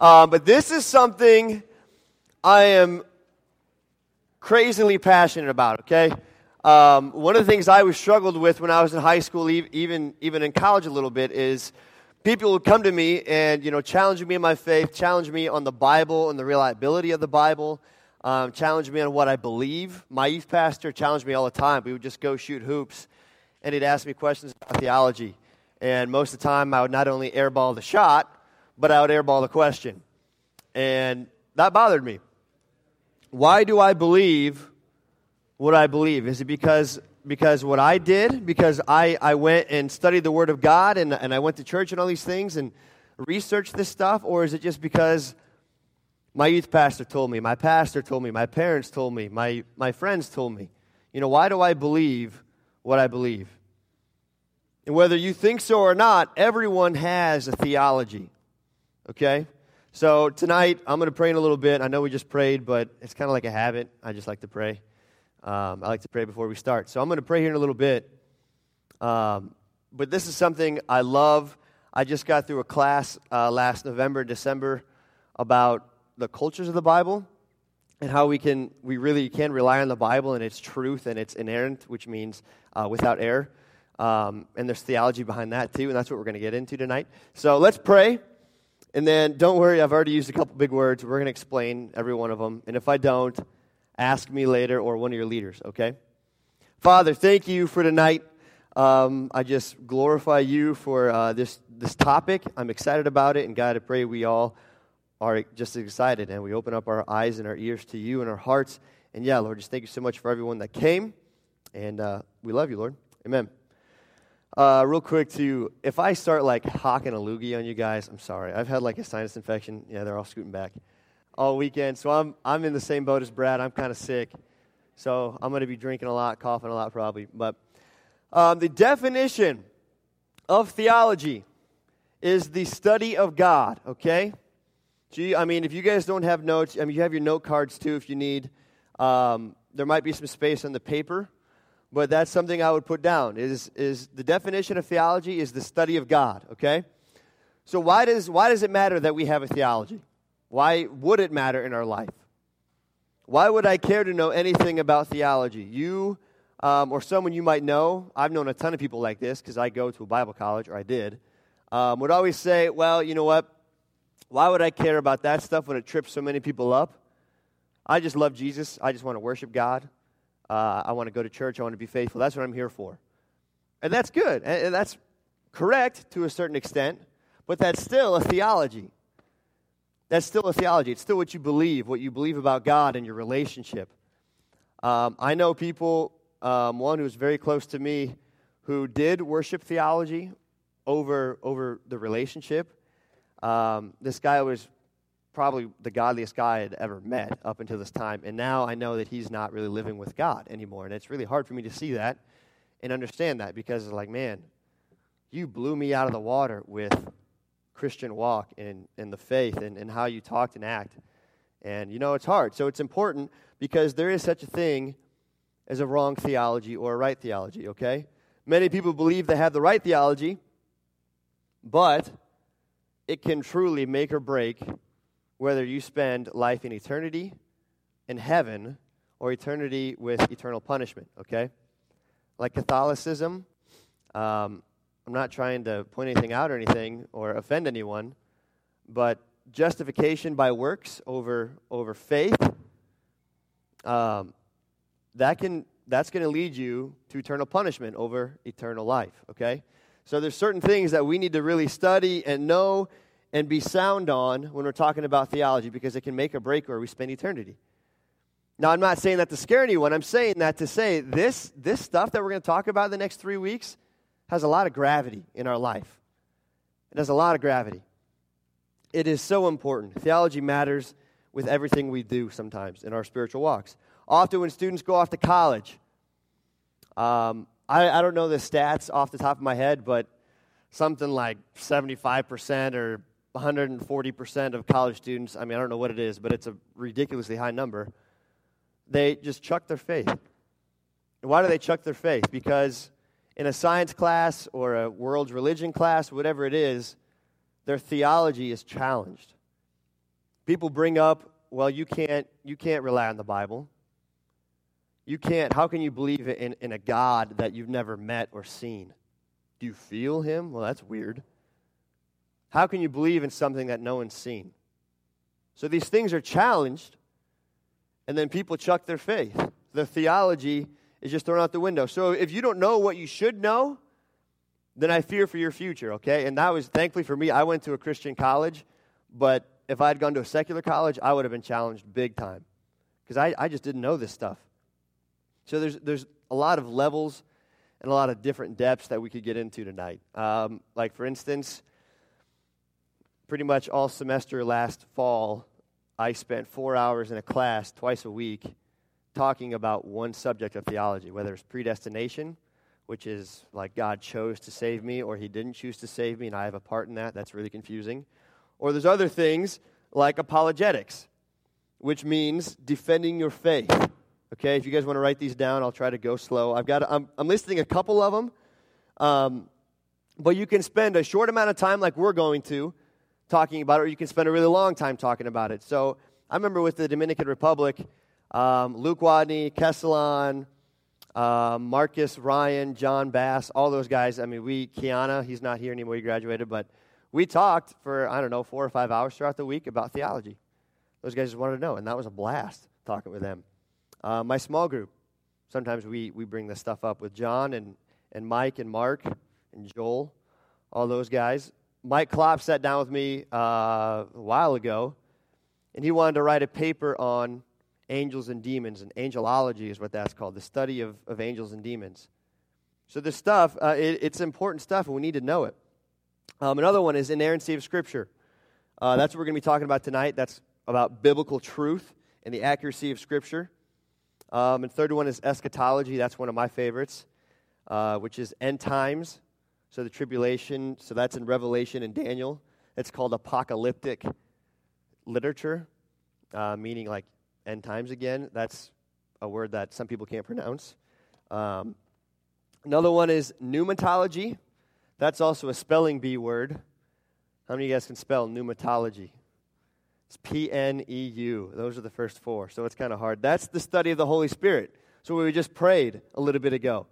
Uh, but this is something I am crazily passionate about, okay? Um, one of the things I was struggled with when I was in high school, even, even in college a little bit, is people would come to me and, you know, challenge me in my faith, challenge me on the Bible and the reliability of the Bible, um, challenge me on what I believe. My youth pastor challenged me all the time. We would just go shoot hoops, and he'd ask me questions about theology. And most of the time, I would not only airball the shot, but I would airball the question. And that bothered me. Why do I believe what I believe? Is it because because what I did, because I, I went and studied the Word of God and, and I went to church and all these things and researched this stuff, or is it just because my youth pastor told me, my pastor told me, my parents told me, my, my friends told me? You know, why do I believe what I believe? And whether you think so or not, everyone has a theology. Okay? So tonight, I'm going to pray in a little bit. I know we just prayed, but it's kind of like a habit. I just like to pray. Um, I like to pray before we start. So I'm going to pray here in a little bit. Um, but this is something I love. I just got through a class uh, last November, December about the cultures of the Bible and how we can we really can rely on the Bible and its truth and its inerrant, which means uh, without error. Um, and there's theology behind that too, and that's what we're going to get into tonight. So let's pray. And then don't worry, I've already used a couple big words. We're going to explain every one of them. And if I don't, ask me later or one of your leaders, okay? Father, thank you for tonight. Um, I just glorify you for uh, this, this topic. I'm excited about it. And God, I pray we all are just excited and we open up our eyes and our ears to you and our hearts. And yeah, Lord, just thank you so much for everyone that came. And uh, we love you, Lord. Amen. Uh, real quick, to if I start like hawking a loogie on you guys, I'm sorry. I've had like a sinus infection. Yeah, they're all scooting back all weekend. So I'm, I'm in the same boat as Brad. I'm kind of sick. So I'm going to be drinking a lot, coughing a lot probably. But um, the definition of theology is the study of God, okay? Gee, I mean, if you guys don't have notes, I mean, you have your note cards too if you need. Um, there might be some space on the paper, but that's something I would put down. Is, is the definition of theology is the study of God, okay? So why does, why does it matter that we have a theology? Why would it matter in our life? Why would I care to know anything about theology? You um, or someone you might know, I've known a ton of people like this because I go to a Bible college, or I did, um, would always say, well, you know what? Why would I care about that stuff when it trips so many people up? I just love Jesus. I just want to worship God. Uh, I want to go to church. I want to be faithful. That's what I'm here for. And that's good. And that's correct to a certain extent, but that's still a theology. That's still a theology. It's still what you believe, what you believe about God and your relationship. Um, I know people, um, one who's very close to me, who did worship theology over, over the relationship. Um, this guy was probably the godliest guy I had ever met up until this time. And now I know that he's not really living with God anymore. And it's really hard for me to see that and understand that because it's like, man, you blew me out of the water with Christian walk and, and the faith and, and how you talked and act. And you know, it's hard. So it's important because there is such a thing as a wrong theology or a right theology, okay? Many people believe they have the right theology, but it can truly make or break whether you spend life in eternity in heaven or eternity with eternal punishment, okay? Like Catholicism, um, I'm not trying to point anything out or anything or offend anyone, but justification by works over over faith, um, that can that's going to lead you to eternal punishment over eternal life. Okay, so there's certain things that we need to really study and know and be sound on when we're talking about theology because it can make or break where we spend eternity. Now, I'm not saying that to scare anyone. I'm saying that to say this this stuff that we're going to talk about in the next three weeks has a lot of gravity in our life. It has a lot of gravity. It is so important. Theology matters with everything we do sometimes in our spiritual walks. Often, when students go off to college, um, I, I don't know the stats off the top of my head, but something like 75% or 140% of college students, I mean, I don't know what it is, but it's a ridiculously high number, they just chuck their faith. And why do they chuck their faith? Because in a science class or a world's religion class, whatever it is, their theology is challenged. People bring up, well, you can't, you can't rely on the Bible. You can't, how can you believe in, in a God that you've never met or seen? Do you feel him? Well, that's weird. How can you believe in something that no one's seen? So these things are challenged, and then people chuck their faith. The theology is just thrown out the window. So if you don't know what you should know, then I fear for your future, okay? And that was thankfully for me, I went to a Christian college, but if I had gone to a secular college, I would have been challenged big time because I, I just didn't know this stuff. So there's, there's a lot of levels and a lot of different depths that we could get into tonight. Um, like, for instance, pretty much all semester last fall, I spent four hours in a class twice a week talking about one subject of theology, whether it's predestination, which is like God chose to save me or he didn't choose to save me and I have a part in that. That's really confusing. Or there's other things like apologetics, which means defending your faith. Okay, if you guys want to write these down, I'll try to go slow. I've got, I'm, I'm listing a couple of them, um, but you can spend a short amount of time, like we're going to, talking about it, or you can spend a really long time talking about it. So I remember with the Dominican Republic, um, Luke Wadney, Kesselon, uh, Marcus, Ryan, John Bass, all those guys. I mean, we, Kiana, he's not here anymore, he graduated, but we talked for, I don't know, four or five hours throughout the week about theology. Those guys just wanted to know, and that was a blast talking with them. Uh, my small group, sometimes we, we bring this stuff up with John and, and Mike and Mark and Joel, all those guys. Mike Klopp sat down with me uh, a while ago, and he wanted to write a paper on angels and demons, and angelology is what that's called, the study of, of angels and demons. So this stuff, uh, it, it's important stuff, and we need to know it. Um, another one is inerrancy of Scripture. Uh, that's what we're going to be talking about tonight. That's about biblical truth and the accuracy of Scripture. Um, and third one is eschatology. That's one of my favorites, uh, which is end times. So the tribulation. So that's in Revelation and Daniel. It's called apocalyptic literature, uh, meaning like end times again. That's a word that some people can't pronounce. Um, another one is pneumatology. That's also a spelling bee word. How many of you guys can spell pneumatology? It's P N E U. Those are the first four, so it's kind of hard. That's the study of the Holy Spirit. So we just prayed a little bit ago.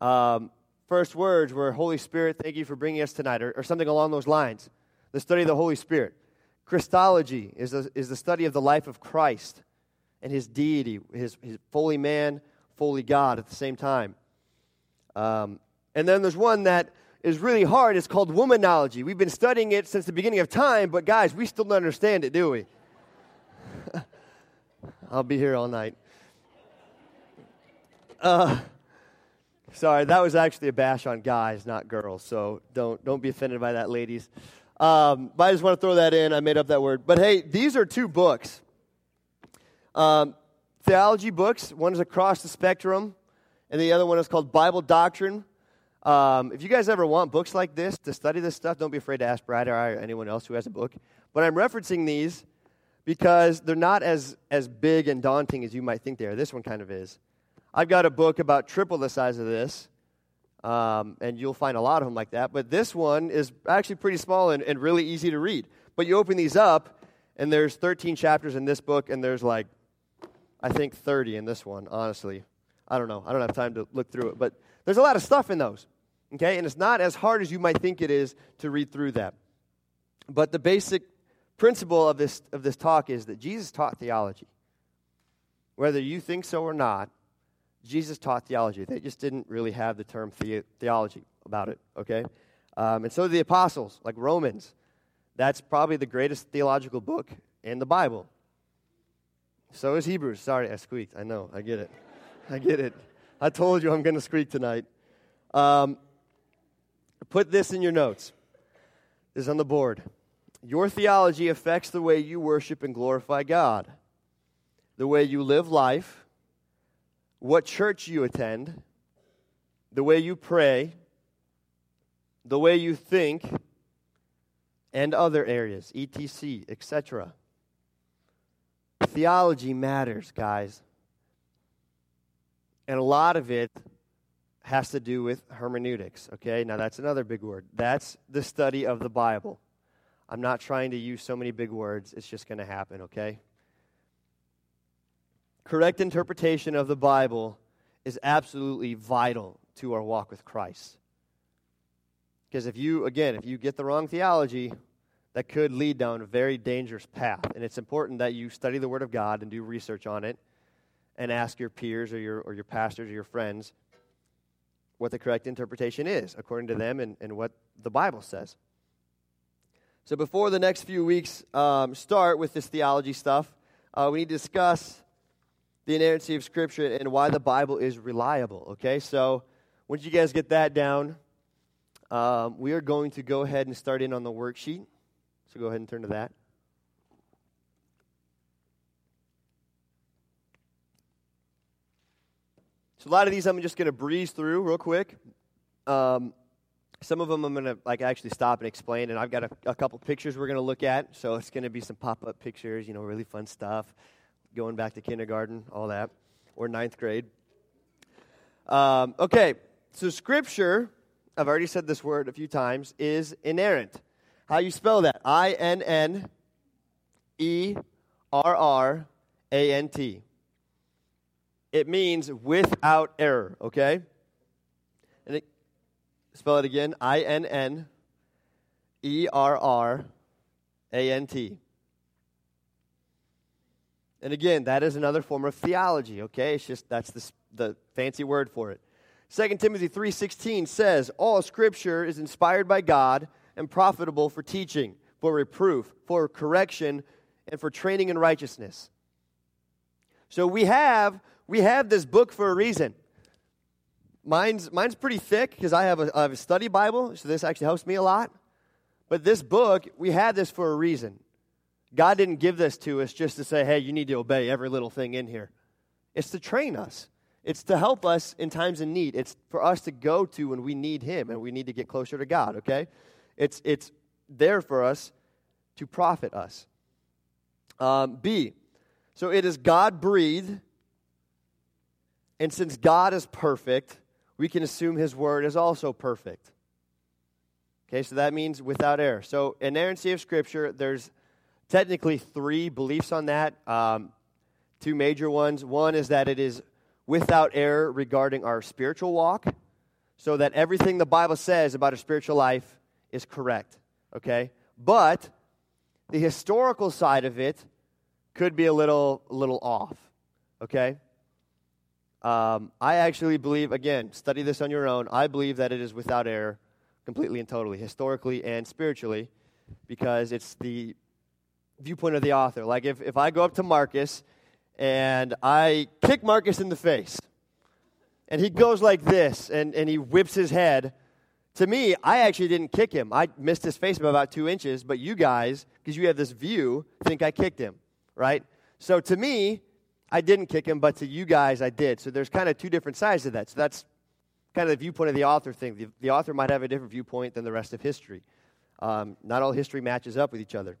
Um, first words were, Holy Spirit, thank you for bringing us tonight, or, or, something along those lines. The study of the Holy Spirit. Christology is, a, is the study of the life of Christ and his deity, his, his fully man, fully God at the same time. Um, and then there's one that is really hard. It's called womanology. We've been studying it since the beginning of time, but guys, we still don't understand it, do we? I'll be here all night. Uh, sorry, that was actually a bash on guys, not girls. So don't don't be offended by that, ladies. Um, but I just want to throw that in. I made up that word. But hey, these are two books. Um, theology books. One is across the spectrum, and the other one is called Bible Doctrine. Um, if you guys ever want books like this to study this stuff, don't be afraid to ask Brad or I or anyone else who has a book. But I'm referencing these because they're not as, as big and daunting as you might think they are. This one kind of is. I've got a book about triple the size of this, um, and you'll find a lot of them like that. But this one is actually pretty small and, and really easy to read. But you open these up, and there's 13 chapters in this book, and there's like, I think 30 in this one, honestly. I don't know. I don't have time to look through it. But there's a lot of stuff in those. Okay? And it's not as hard as you might think it is to read through that. But the basic principle of this, of this talk is that Jesus taught theology. Whether you think so or not, Jesus taught theology. They just didn't really have the term the- theology about it, okay? Um, and so the apostles, like Romans. That's probably the greatest theological book in the Bible. So is Hebrews. Sorry, I squeaked. I know. I get it. I get it. I told you I'm going to squeak tonight. Um, Put this in your notes. This is on the board. Your theology affects the way you worship and glorify God, the way you live life, what church you attend, the way you pray, the way you think, and other areas, etc., etc. Theology matters, guys. And a lot of it has to do with hermeneutics, okay? Now, that's another big word. That's the study of the Bible. I'm not trying to use so many big words. It's just going to happen, okay? Correct interpretation of the Bible is absolutely vital to our walk with Christ. Because if you, again, if you get the wrong theology, that could lead down a very dangerous path. And it's important that you study the Word of God and do research on it and ask your peers or your, or your pastors or your friends what the correct interpretation is according to them and, and what the Bible says. So before the next few weeks um, start with this theology stuff, uh, we need to discuss the inerrancy of Scripture and why the Bible is reliable. Okay, so once you guys get that down, um, we are going to go ahead and start in on the worksheet. So go ahead and turn to that. So a lot of these I'm just going to breeze through real quick. Um, some of them I'm going to like actually stop and explain, and I've got a, a couple pictures we're going to look at. So it's going to be some pop-up pictures, you know, really fun stuff going back to kindergarten, all that, or ninth grade. Um, okay, so scripture, I've already said this word a few times, is inerrant. How you spell that? I N N E R R A N T. It means without error, okay? And it, spell it again I N N E R R A N T. And again, that is another form of theology, okay? It's just that's the, the fancy word for it. 2 Timothy 3:16 says, "All scripture is inspired by God and profitable for teaching, for reproof, for correction, and for training in righteousness." So we have we have this book for a reason. Mine's mine's pretty thick because I have have a study Bible, so this actually helps me a lot. But this book, we had this for a reason. God didn't give this to us just to say, hey, you need to obey every little thing in here. It's to train us, it's to help us in times of need. It's for us to go to when we need Him and we need to get closer to God, okay? It's, it's there for us to profit us. Um, B, so it is God breathed, and since God is perfect, we can assume His word is also perfect. Okay, so that means without error. So, inerrancy of Scripture, there's technically three beliefs on that. Um, two major ones. One is that it is without error regarding our spiritual walk, so that everything the Bible says about our spiritual life is correct. Okay? But the historical side of it could be a little, a little off. Okay? Um, I actually believe, again, study this on your own. I believe that it is without error, completely and totally, historically and spiritually, because it's the viewpoint of the author. Like if, if I go up to Marcus and I kick Marcus in the face, and he goes like this and, and he whips his head. To me, I actually didn't kick him. I missed his face by about two inches, but you guys, because you have this view, think I kicked him, right? So to me, I didn't kick him, but to you guys, I did. So there's kind of two different sides of that. So that's kind of the viewpoint of the author thing. The, the author might have a different viewpoint than the rest of history. Um, not all history matches up with each other.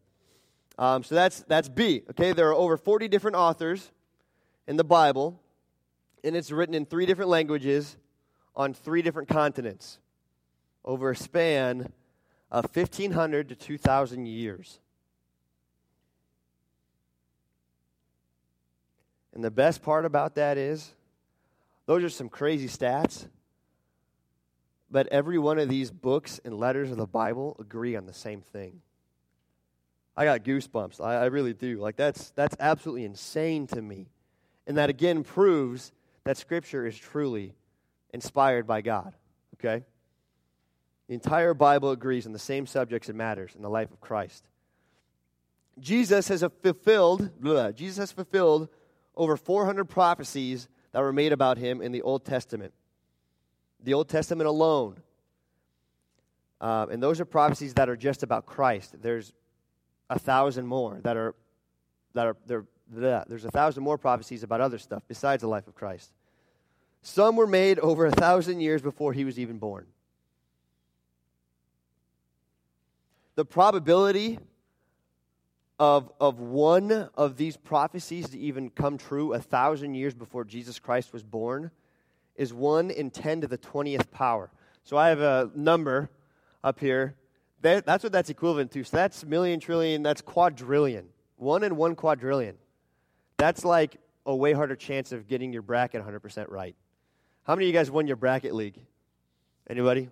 Um, so that's, that's B. Okay, there are over 40 different authors in the Bible, and it's written in three different languages on three different continents over a span of 1,500 to 2,000 years. And the best part about that is, those are some crazy stats, but every one of these books and letters of the Bible agree on the same thing. I got goosebumps. I, I really do. Like that's that's absolutely insane to me. And that again proves that scripture is truly inspired by God. Okay? The entire Bible agrees on the same subjects and matters in the life of Christ. Jesus has fulfilled blah, Jesus has fulfilled over 400 prophecies that were made about him in the Old Testament. The Old Testament alone. Uh, and those are prophecies that are just about Christ. There's a thousand more that are that are there. There's a thousand more prophecies about other stuff besides the life of Christ. Some were made over a thousand years before he was even born. The probability of, of one of these prophecies to even come true a thousand years before Jesus Christ was born is 1 in 10 to the 20th power. So I have a number up here That, that's what that's equivalent to. So that's million, trillion, that's quadrillion. One in one quadrillion. That's like a way harder chance of getting your bracket 100% right. How many of you guys won your bracket league? Anybody?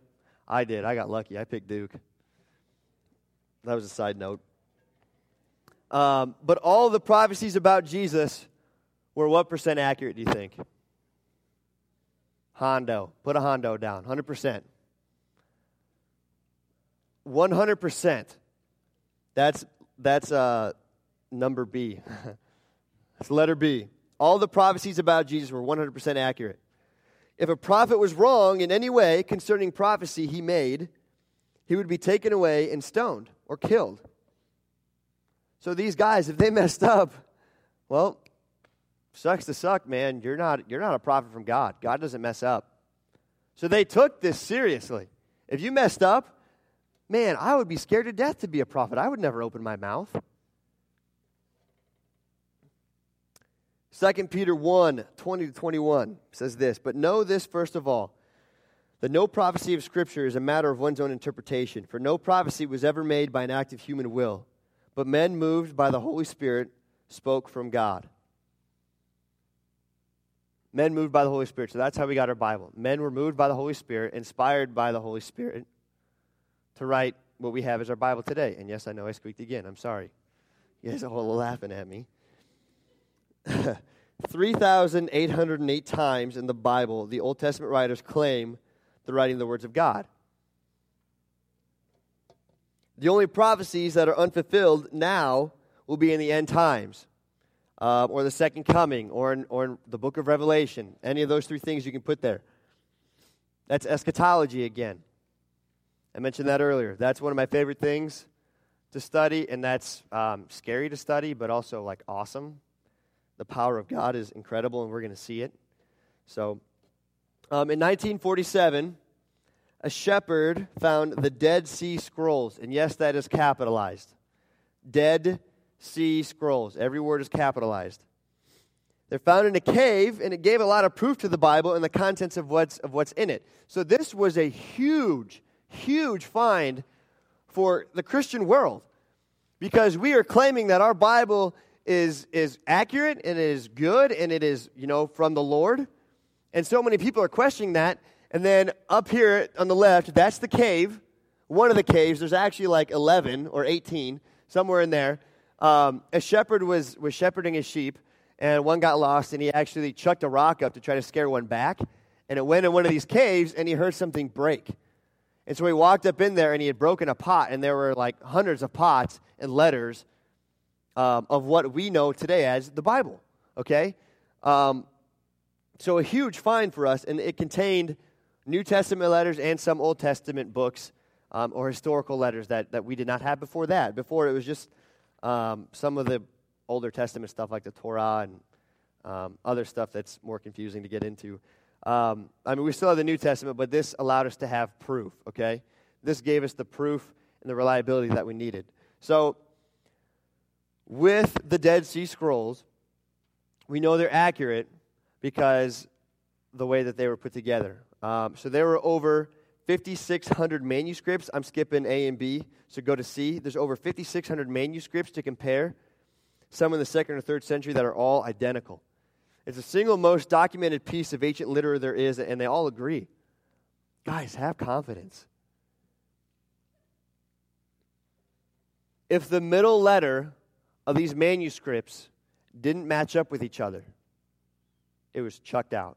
I did. I got lucky. I picked Duke. That was a side note. Um, but all the prophecies about Jesus were what percent accurate, do you think? Hondo. Put a Hondo down. 100%. 100%. That's, that's uh, number B. It's letter B. All the prophecies about Jesus were 100% accurate. If a prophet was wrong in any way concerning prophecy he made, he would be taken away and stoned or killed. So these guys, if they messed up, well, sucks to suck, man. You're not, you're not a prophet from God. God doesn't mess up. So they took this seriously. If you messed up, man, I would be scared to death to be a prophet. I would never open my mouth. 2 Peter 1 20 to 21 says this But know this first of all, that no prophecy of Scripture is a matter of one's own interpretation, for no prophecy was ever made by an act of human will, but men moved by the Holy Spirit spoke from God. Men moved by the Holy Spirit. So that's how we got our Bible. Men were moved by the Holy Spirit, inspired by the Holy Spirit to write what we have as our Bible today. And yes, I know I squeaked again. I'm sorry. You guys are all laughing at me. 3,808 times in the Bible, the Old Testament writers claim the writing of the words of God. The only prophecies that are unfulfilled now will be in the end times, uh, or the second coming, or in, or in the book of Revelation. Any of those three things you can put there. That's eschatology again. I mentioned that earlier. That's one of my favorite things to study, and that's um, scary to study, but also like awesome the power of God is incredible, and we're going to see it. So, um, in 1947, a shepherd found the Dead Sea Scrolls, and yes, that is capitalized. Dead Sea Scrolls. Every word is capitalized. They're found in a cave, and it gave a lot of proof to the Bible and the contents of what's, of what's in it. So, this was a huge, huge find for the Christian world because we are claiming that our Bible is, is accurate and it is good and it is, you know, from the Lord. And so many people are questioning that. And then up here on the left, that's the cave, one of the caves. There's actually like 11 or 18, somewhere in there. Um, a shepherd was, was shepherding his sheep, and one got lost, and he actually chucked a rock up to try to scare one back. And it went in one of these caves, and he heard something break. And so he walked up in there, and he had broken a pot, and there were like hundreds of pots and letters um, of what we know today as the Bible. Okay? Um, so a huge find for us, and it contained New Testament letters and some Old Testament books um, or historical letters that, that we did not have before that. Before it was just um, some of the Older Testament stuff like the Torah and um, other stuff that's more confusing to get into. Um, I mean, we still have the New Testament, but this allowed us to have proof, okay? This gave us the proof and the reliability that we needed. So with the Dead Sea Scrolls, we know they're accurate because the way that they were put together. Um, so there were over 5,600 manuscripts. I'm skipping A and B, so go to C. There's over 5,600 manuscripts to compare, some in the second or third century that are all identical. It's the single most documented piece of ancient literature there is, and they all agree. Guys, have confidence. If the middle letter of these manuscripts didn't match up with each other. It was chucked out.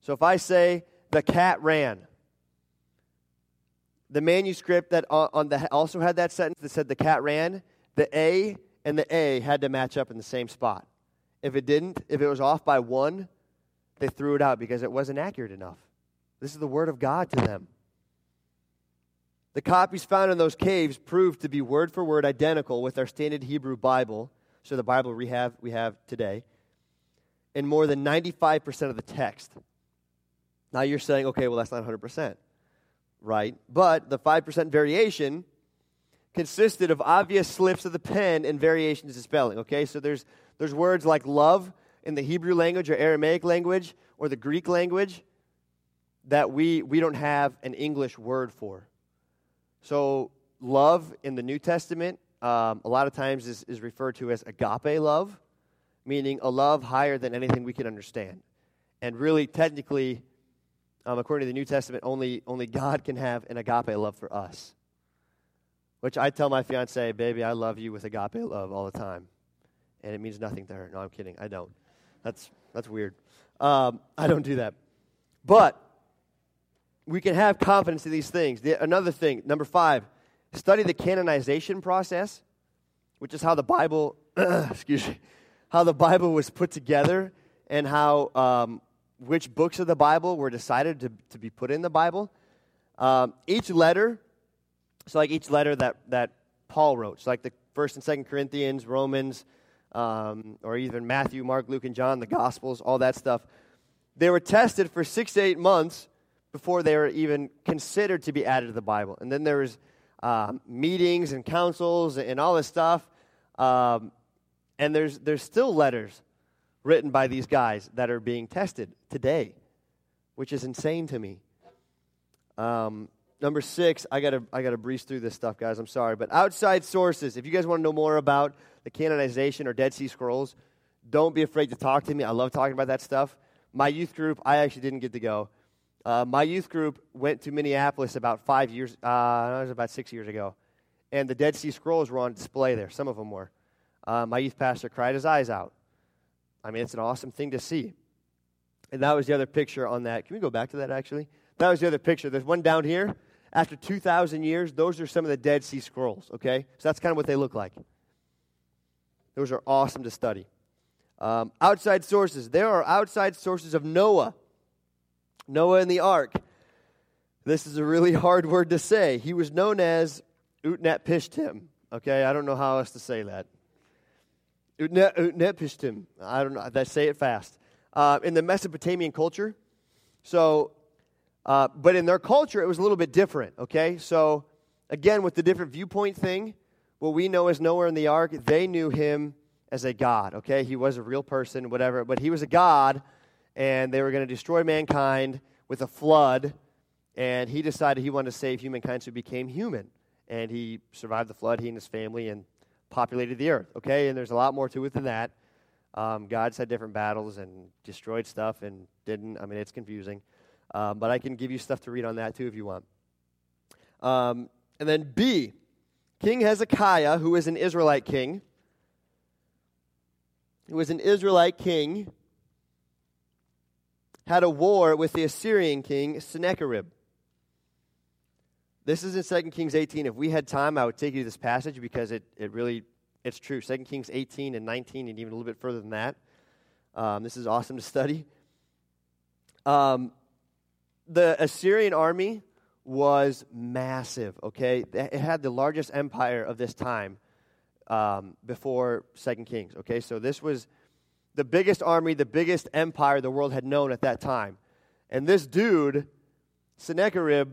So if I say the cat ran, the manuscript that on the also had that sentence that said the cat ran, the A and the A had to match up in the same spot. If it didn't, if it was off by one, they threw it out because it wasn't accurate enough. This is the word of God to them. The copies found in those caves proved to be word for word identical with our standard Hebrew Bible, so the Bible we have, we have today, in more than 95% of the text. Now you're saying, okay, well, that's not 100%, right? But the 5% variation consisted of obvious slips of the pen and variations in spelling, okay? So there's, there's words like love in the Hebrew language or Aramaic language or the Greek language that we, we don't have an English word for. So love in the New Testament um, a lot of times is, is referred to as agape love, meaning a love higher than anything we can understand. And really, technically, um, according to the New Testament, only, only God can have an agape love for us. Which I tell my fiance, baby, I love you with agape love all the time. And it means nothing to her. No, I'm kidding. I don't. That's, that's weird. Um, I don't do that. But we can have confidence in these things. The, another thing, number five, study the canonization process, which is how the Bible, excuse me, how the Bible was put together and how um, which books of the Bible were decided to, to be put in the Bible. Um, each letter, so like each letter that, that Paul wrote, so like the First and Second Corinthians, Romans, um, or even Matthew, Mark, Luke, and John, the Gospels, all that stuff, they were tested for six to eight months before they were even considered to be added to the Bible. And then there was um, meetings and councils and all this stuff. Um, and there's, there's still letters written by these guys that are being tested today, which is insane to me. Um, number six, I gotta I gotta breeze through this stuff, guys. I'm sorry, but outside sources. If you guys want to know more about the canonization or Dead Sea Scrolls, don't be afraid to talk to me. I love talking about that stuff. My youth group, I actually didn't get to go. Uh, my youth group went to Minneapolis about five years, uh, it was about six years ago, and the Dead Sea Scrolls were on display there. Some of them were. Uh, my youth pastor cried his eyes out. I mean, it's an awesome thing to see. And that was the other picture on that. Can we go back to that actually? That was the other picture. There's one down here. After 2,000 years, those are some of the Dead Sea Scrolls, okay? So that's kind of what they look like. Those are awesome to study. Um, outside sources. There are outside sources of Noah. Noah and the ark. This is a really hard word to say. He was known as Utnapishtim. Okay, I don't know how else to say that. Utnapishtim. I don't know. Let's say it fast. Uh, in the Mesopotamian culture, so, uh, but in their culture, it was a little bit different. Okay, so again, with the different viewpoint thing, what we know as Noah in the ark, they knew him as a god. Okay, he was a real person, whatever, but he was a god and they were going to destroy mankind with a flood. And he decided he wanted to save humankind, so he became human. And he survived the flood, he and his family, and populated the earth. Okay, and there's a lot more to it than that. Um, God's had different battles and destroyed stuff and didn't. I mean, it's confusing. Um, but I can give you stuff to read on that too if you want. Um, and then B, King Hezekiah, who is an Israelite king, who was an Israelite king, had a war with the Assyrian king Sennacherib. This is in 2 Kings 18. If we had time, I would take you to this passage because it, it really, it's true. 2 Kings 18 and 19 and even a little bit further than that. Um, this is awesome to study. Um, the Assyrian army was massive, okay? It had the largest empire of this time um, before Second Kings, okay? So this was the biggest army, the biggest empire the world had known at that time. And this dude, Sennacherib,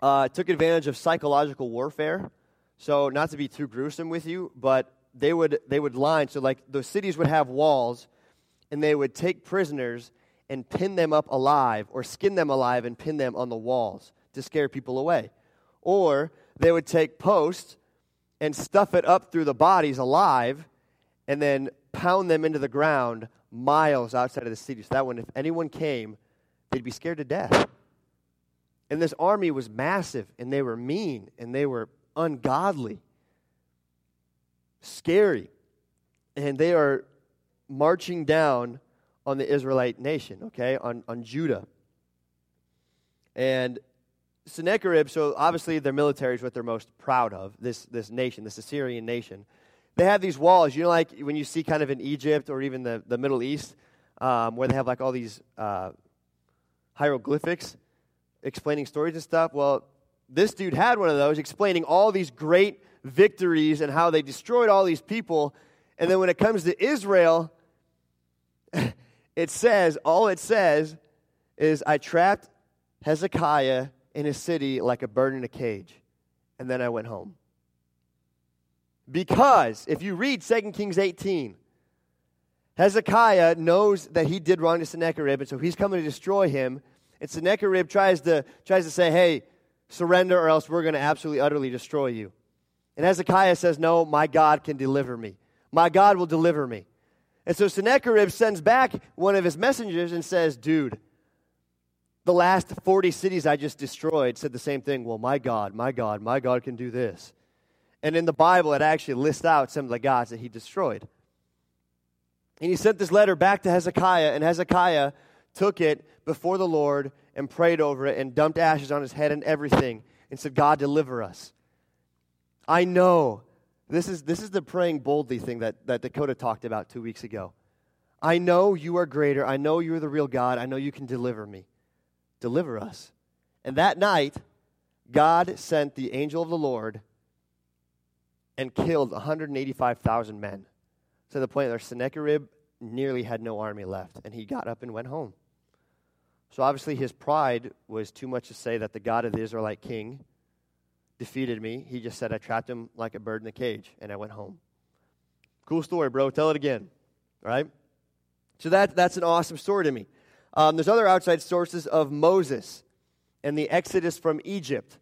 uh, took advantage of psychological warfare. So, not to be too gruesome with you, but they would, they would line, so like the cities would have walls, and they would take prisoners and pin them up alive, or skin them alive and pin them on the walls to scare people away. Or they would take posts and stuff it up through the bodies alive, and then pound them into the ground miles outside of the city. So that when if anyone came, they'd be scared to death. And this army was massive, and they were mean, and they were ungodly, scary. And they are marching down on the Israelite nation, okay, on, on Judah. And Sennacherib, so obviously their military is what they're most proud of, this, this nation, this Assyrian nation they have these walls. You know, like when you see kind of in Egypt or even the, the Middle East, um, where they have like all these uh, hieroglyphics explaining stories and stuff. Well, this dude had one of those explaining all these great victories and how they destroyed all these people. And then when it comes to Israel, it says, all it says is, I trapped Hezekiah in his city like a bird in a cage. And then I went home. Because if you read 2 Kings 18, Hezekiah knows that he did wrong to Sennacherib, and so he's coming to destroy him. And Sennacherib tries to, tries to say, hey, Surrender, or else we're going to absolutely, utterly destroy you. And Hezekiah says, No, my God can deliver me. My God will deliver me. And so Sennacherib sends back one of his messengers and says, Dude, the last 40 cities I just destroyed said the same thing. Well, my God, my God, my God can do this. And in the Bible, it actually lists out some of the gods that he destroyed. And he sent this letter back to Hezekiah, and Hezekiah took it before the Lord and prayed over it and dumped ashes on his head and everything and said, God, deliver us. I know. This is, this is the praying boldly thing that, that Dakota talked about two weeks ago. I know you are greater. I know you're the real God. I know you can deliver me. Deliver us. And that night, God sent the angel of the Lord and killed 185,000 men to the point where Sennacherib nearly had no army left, and he got up and went home. So obviously, his pride was too much to say that the God of the Israelite king defeated me. He just said, I trapped him like a bird in a cage, and I went home. Cool story, bro. Tell it again. Right? So that, that's an awesome story to me. Um, there's other outside sources of Moses and the Exodus from Egypt.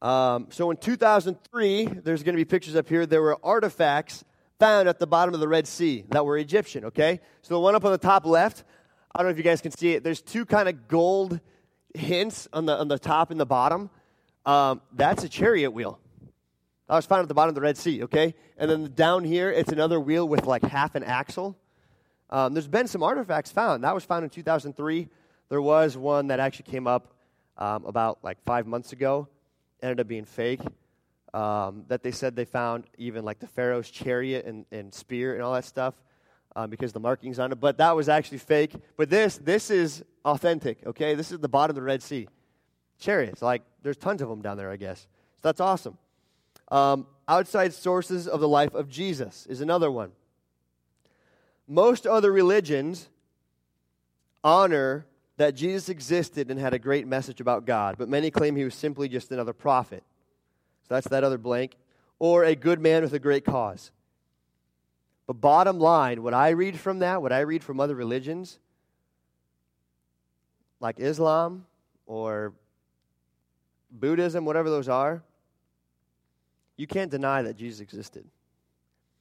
Um, so in 2003, there's going to be pictures up here. There were artifacts found at the bottom of the Red Sea that were Egyptian, okay? So the one up on the top left, I don't know if you guys can see it. There's two kind of gold hints on the, on the top and the bottom. Um, that's a chariot wheel. That was found at the bottom of the Red Sea, okay? And then down here, it's another wheel with like half an axle. Um, there's been some artifacts found. That was found in 2003. There was one that actually came up um, about like five months ago, ended up being fake. Um, that they said they found even like the Pharaoh's chariot and, and spear and all that stuff um, because the markings on it. But that was actually fake. But this, this is authentic, okay? This is the bottom of the Red Sea. Chariots, like, there's tons of them down there, I guess. So that's awesome. Um, outside sources of the life of Jesus is another one. Most other religions honor that Jesus existed and had a great message about God, but many claim he was simply just another prophet. So that's that other blank. Or a good man with a great cause. But bottom line, what I read from that, what I read from other religions, like Islam or Buddhism, whatever those are, you can't deny that Jesus existed.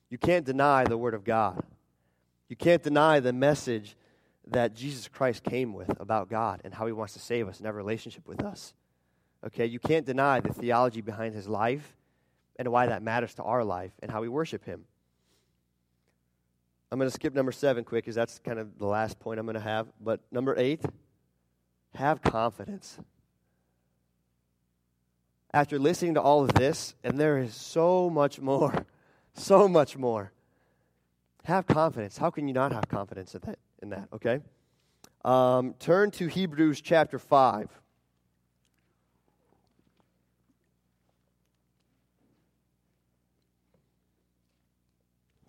You can't deny the Word of God. You can't deny the message that Jesus Christ came with about God and how He wants to save us and have a relationship with us. Okay? You can't deny the theology behind His life and why that matters to our life and how we worship Him. I'm going to skip number seven quick because that's kind of the last point I'm going to have. But number eight, have confidence. After listening to all of this, and there is so much more, so much more, have confidence. How can you not have confidence in that? In that okay? Um, turn to Hebrews chapter 5.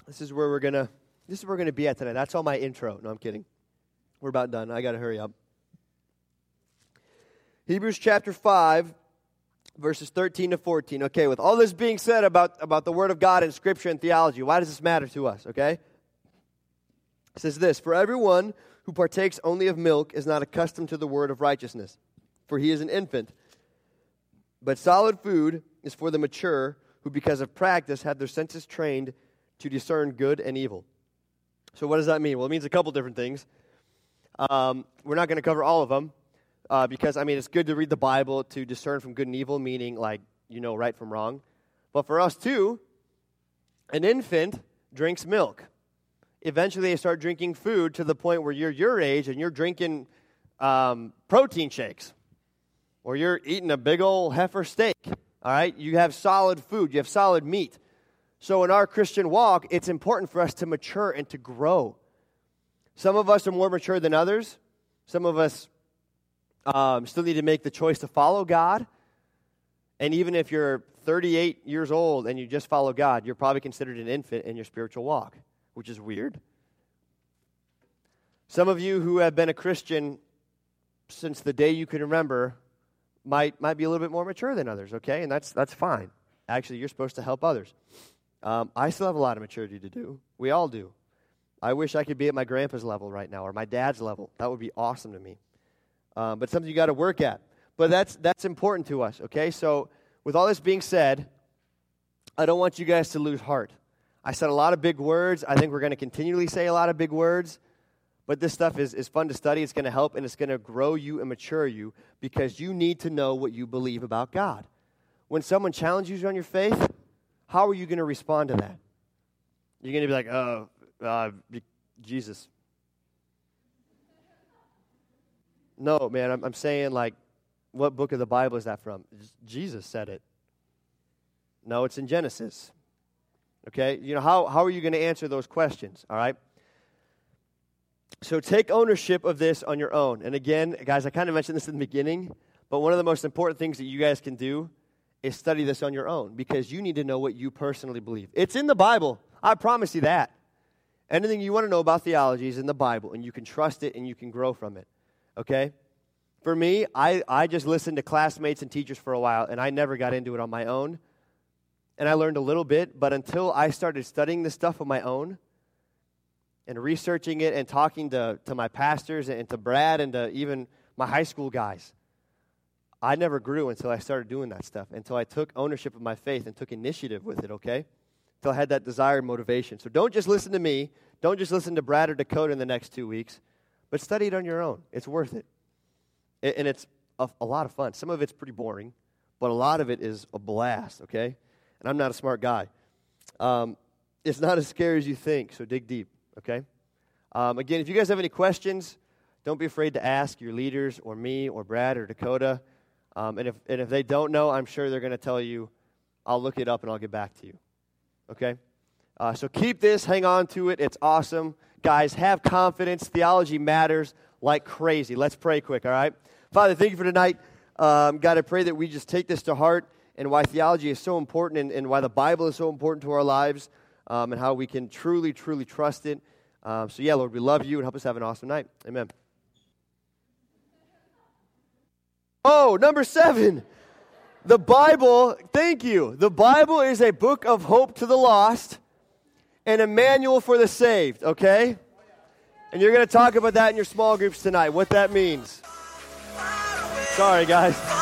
This is where we're going to this is where we're going to be at tonight. That's all my intro. No, I'm kidding. We're about done. I got to hurry up. Hebrews chapter 5, verses 13 to 14. Okay, with all this being said about, about the Word of God and Scripture and theology, why does this matter to us? Okay? It says this For everyone who partakes only of milk is not accustomed to the word of righteousness, for he is an infant. But solid food is for the mature, who because of practice have their senses trained to discern good and evil. So, what does that mean? Well, it means a couple different things. Um, we're not going to cover all of them uh, because, I mean, it's good to read the Bible to discern from good and evil, meaning like you know right from wrong. But for us too, an infant drinks milk. Eventually, they start drinking food to the point where you're your age and you're drinking um, protein shakes or you're eating a big old heifer steak. All right? You have solid food, you have solid meat. So, in our Christian walk, it's important for us to mature and to grow. Some of us are more mature than others. Some of us um, still need to make the choice to follow God. And even if you're 38 years old and you just follow God, you're probably considered an infant in your spiritual walk, which is weird. Some of you who have been a Christian since the day you can remember might, might be a little bit more mature than others, okay? And that's, that's fine. Actually, you're supposed to help others. Um, I still have a lot of maturity to do. We all do. I wish I could be at my grandpa's level right now or my dad's level. That would be awesome to me. um, but something you got to work at. But that's, that's important to us, okay? So, with all this being said, I don't want you guys to lose heart. I said a lot of big words. I think we're going to continually say a lot of big words. But this stuff is, is fun to study. It's going to help and it's going to grow you and mature you because you need to know what you believe about God. When someone challenges you on your faith, how are you going to respond to that? You're going to be like, oh, uh, Jesus. No, man, I'm, I'm saying, like, what book of the Bible is that from? Jesus said it. No, it's in Genesis. Okay? You know, how, how are you going to answer those questions? All right? So take ownership of this on your own. And again, guys, I kind of mentioned this in the beginning, but one of the most important things that you guys can do is study this on your own because you need to know what you personally believe. It's in the Bible. I promise you that. Anything you want to know about theology is in the Bible, and you can trust it and you can grow from it. Okay? For me, I, I just listened to classmates and teachers for a while, and I never got into it on my own. And I learned a little bit, but until I started studying this stuff on my own and researching it and talking to, to my pastors and to Brad and to even my high school guys, I never grew until I started doing that stuff, until I took ownership of my faith and took initiative with it, okay? Until I had that desired motivation. So don't just listen to me. Don't just listen to Brad or Dakota in the next two weeks, but study it on your own. It's worth it and it's a, a lot of fun. Some of it's pretty boring, but a lot of it is a blast, okay? And I'm not a smart guy. Um, it's not as scary as you think, so dig deep, okay? Um, again, if you guys have any questions, don't be afraid to ask your leaders or me or Brad or Dakota. Um, and, if, and if they don't know, I'm sure they're going to tell you, I'll look it up and I'll get back to you. Okay? Uh, so keep this, hang on to it. It's awesome. Guys, have confidence. Theology matters like crazy. Let's pray quick, all right? Father, thank you for tonight. Um, God, I pray that we just take this to heart and why theology is so important and, and why the Bible is so important to our lives um, and how we can truly, truly trust it. Um, so, yeah, Lord, we love you and help us have an awesome night. Amen. Oh, number seven. The Bible, thank you. The Bible is a book of hope to the lost and a manual for the saved, okay? And you're going to talk about that in your small groups tonight, what that means. Sorry, guys.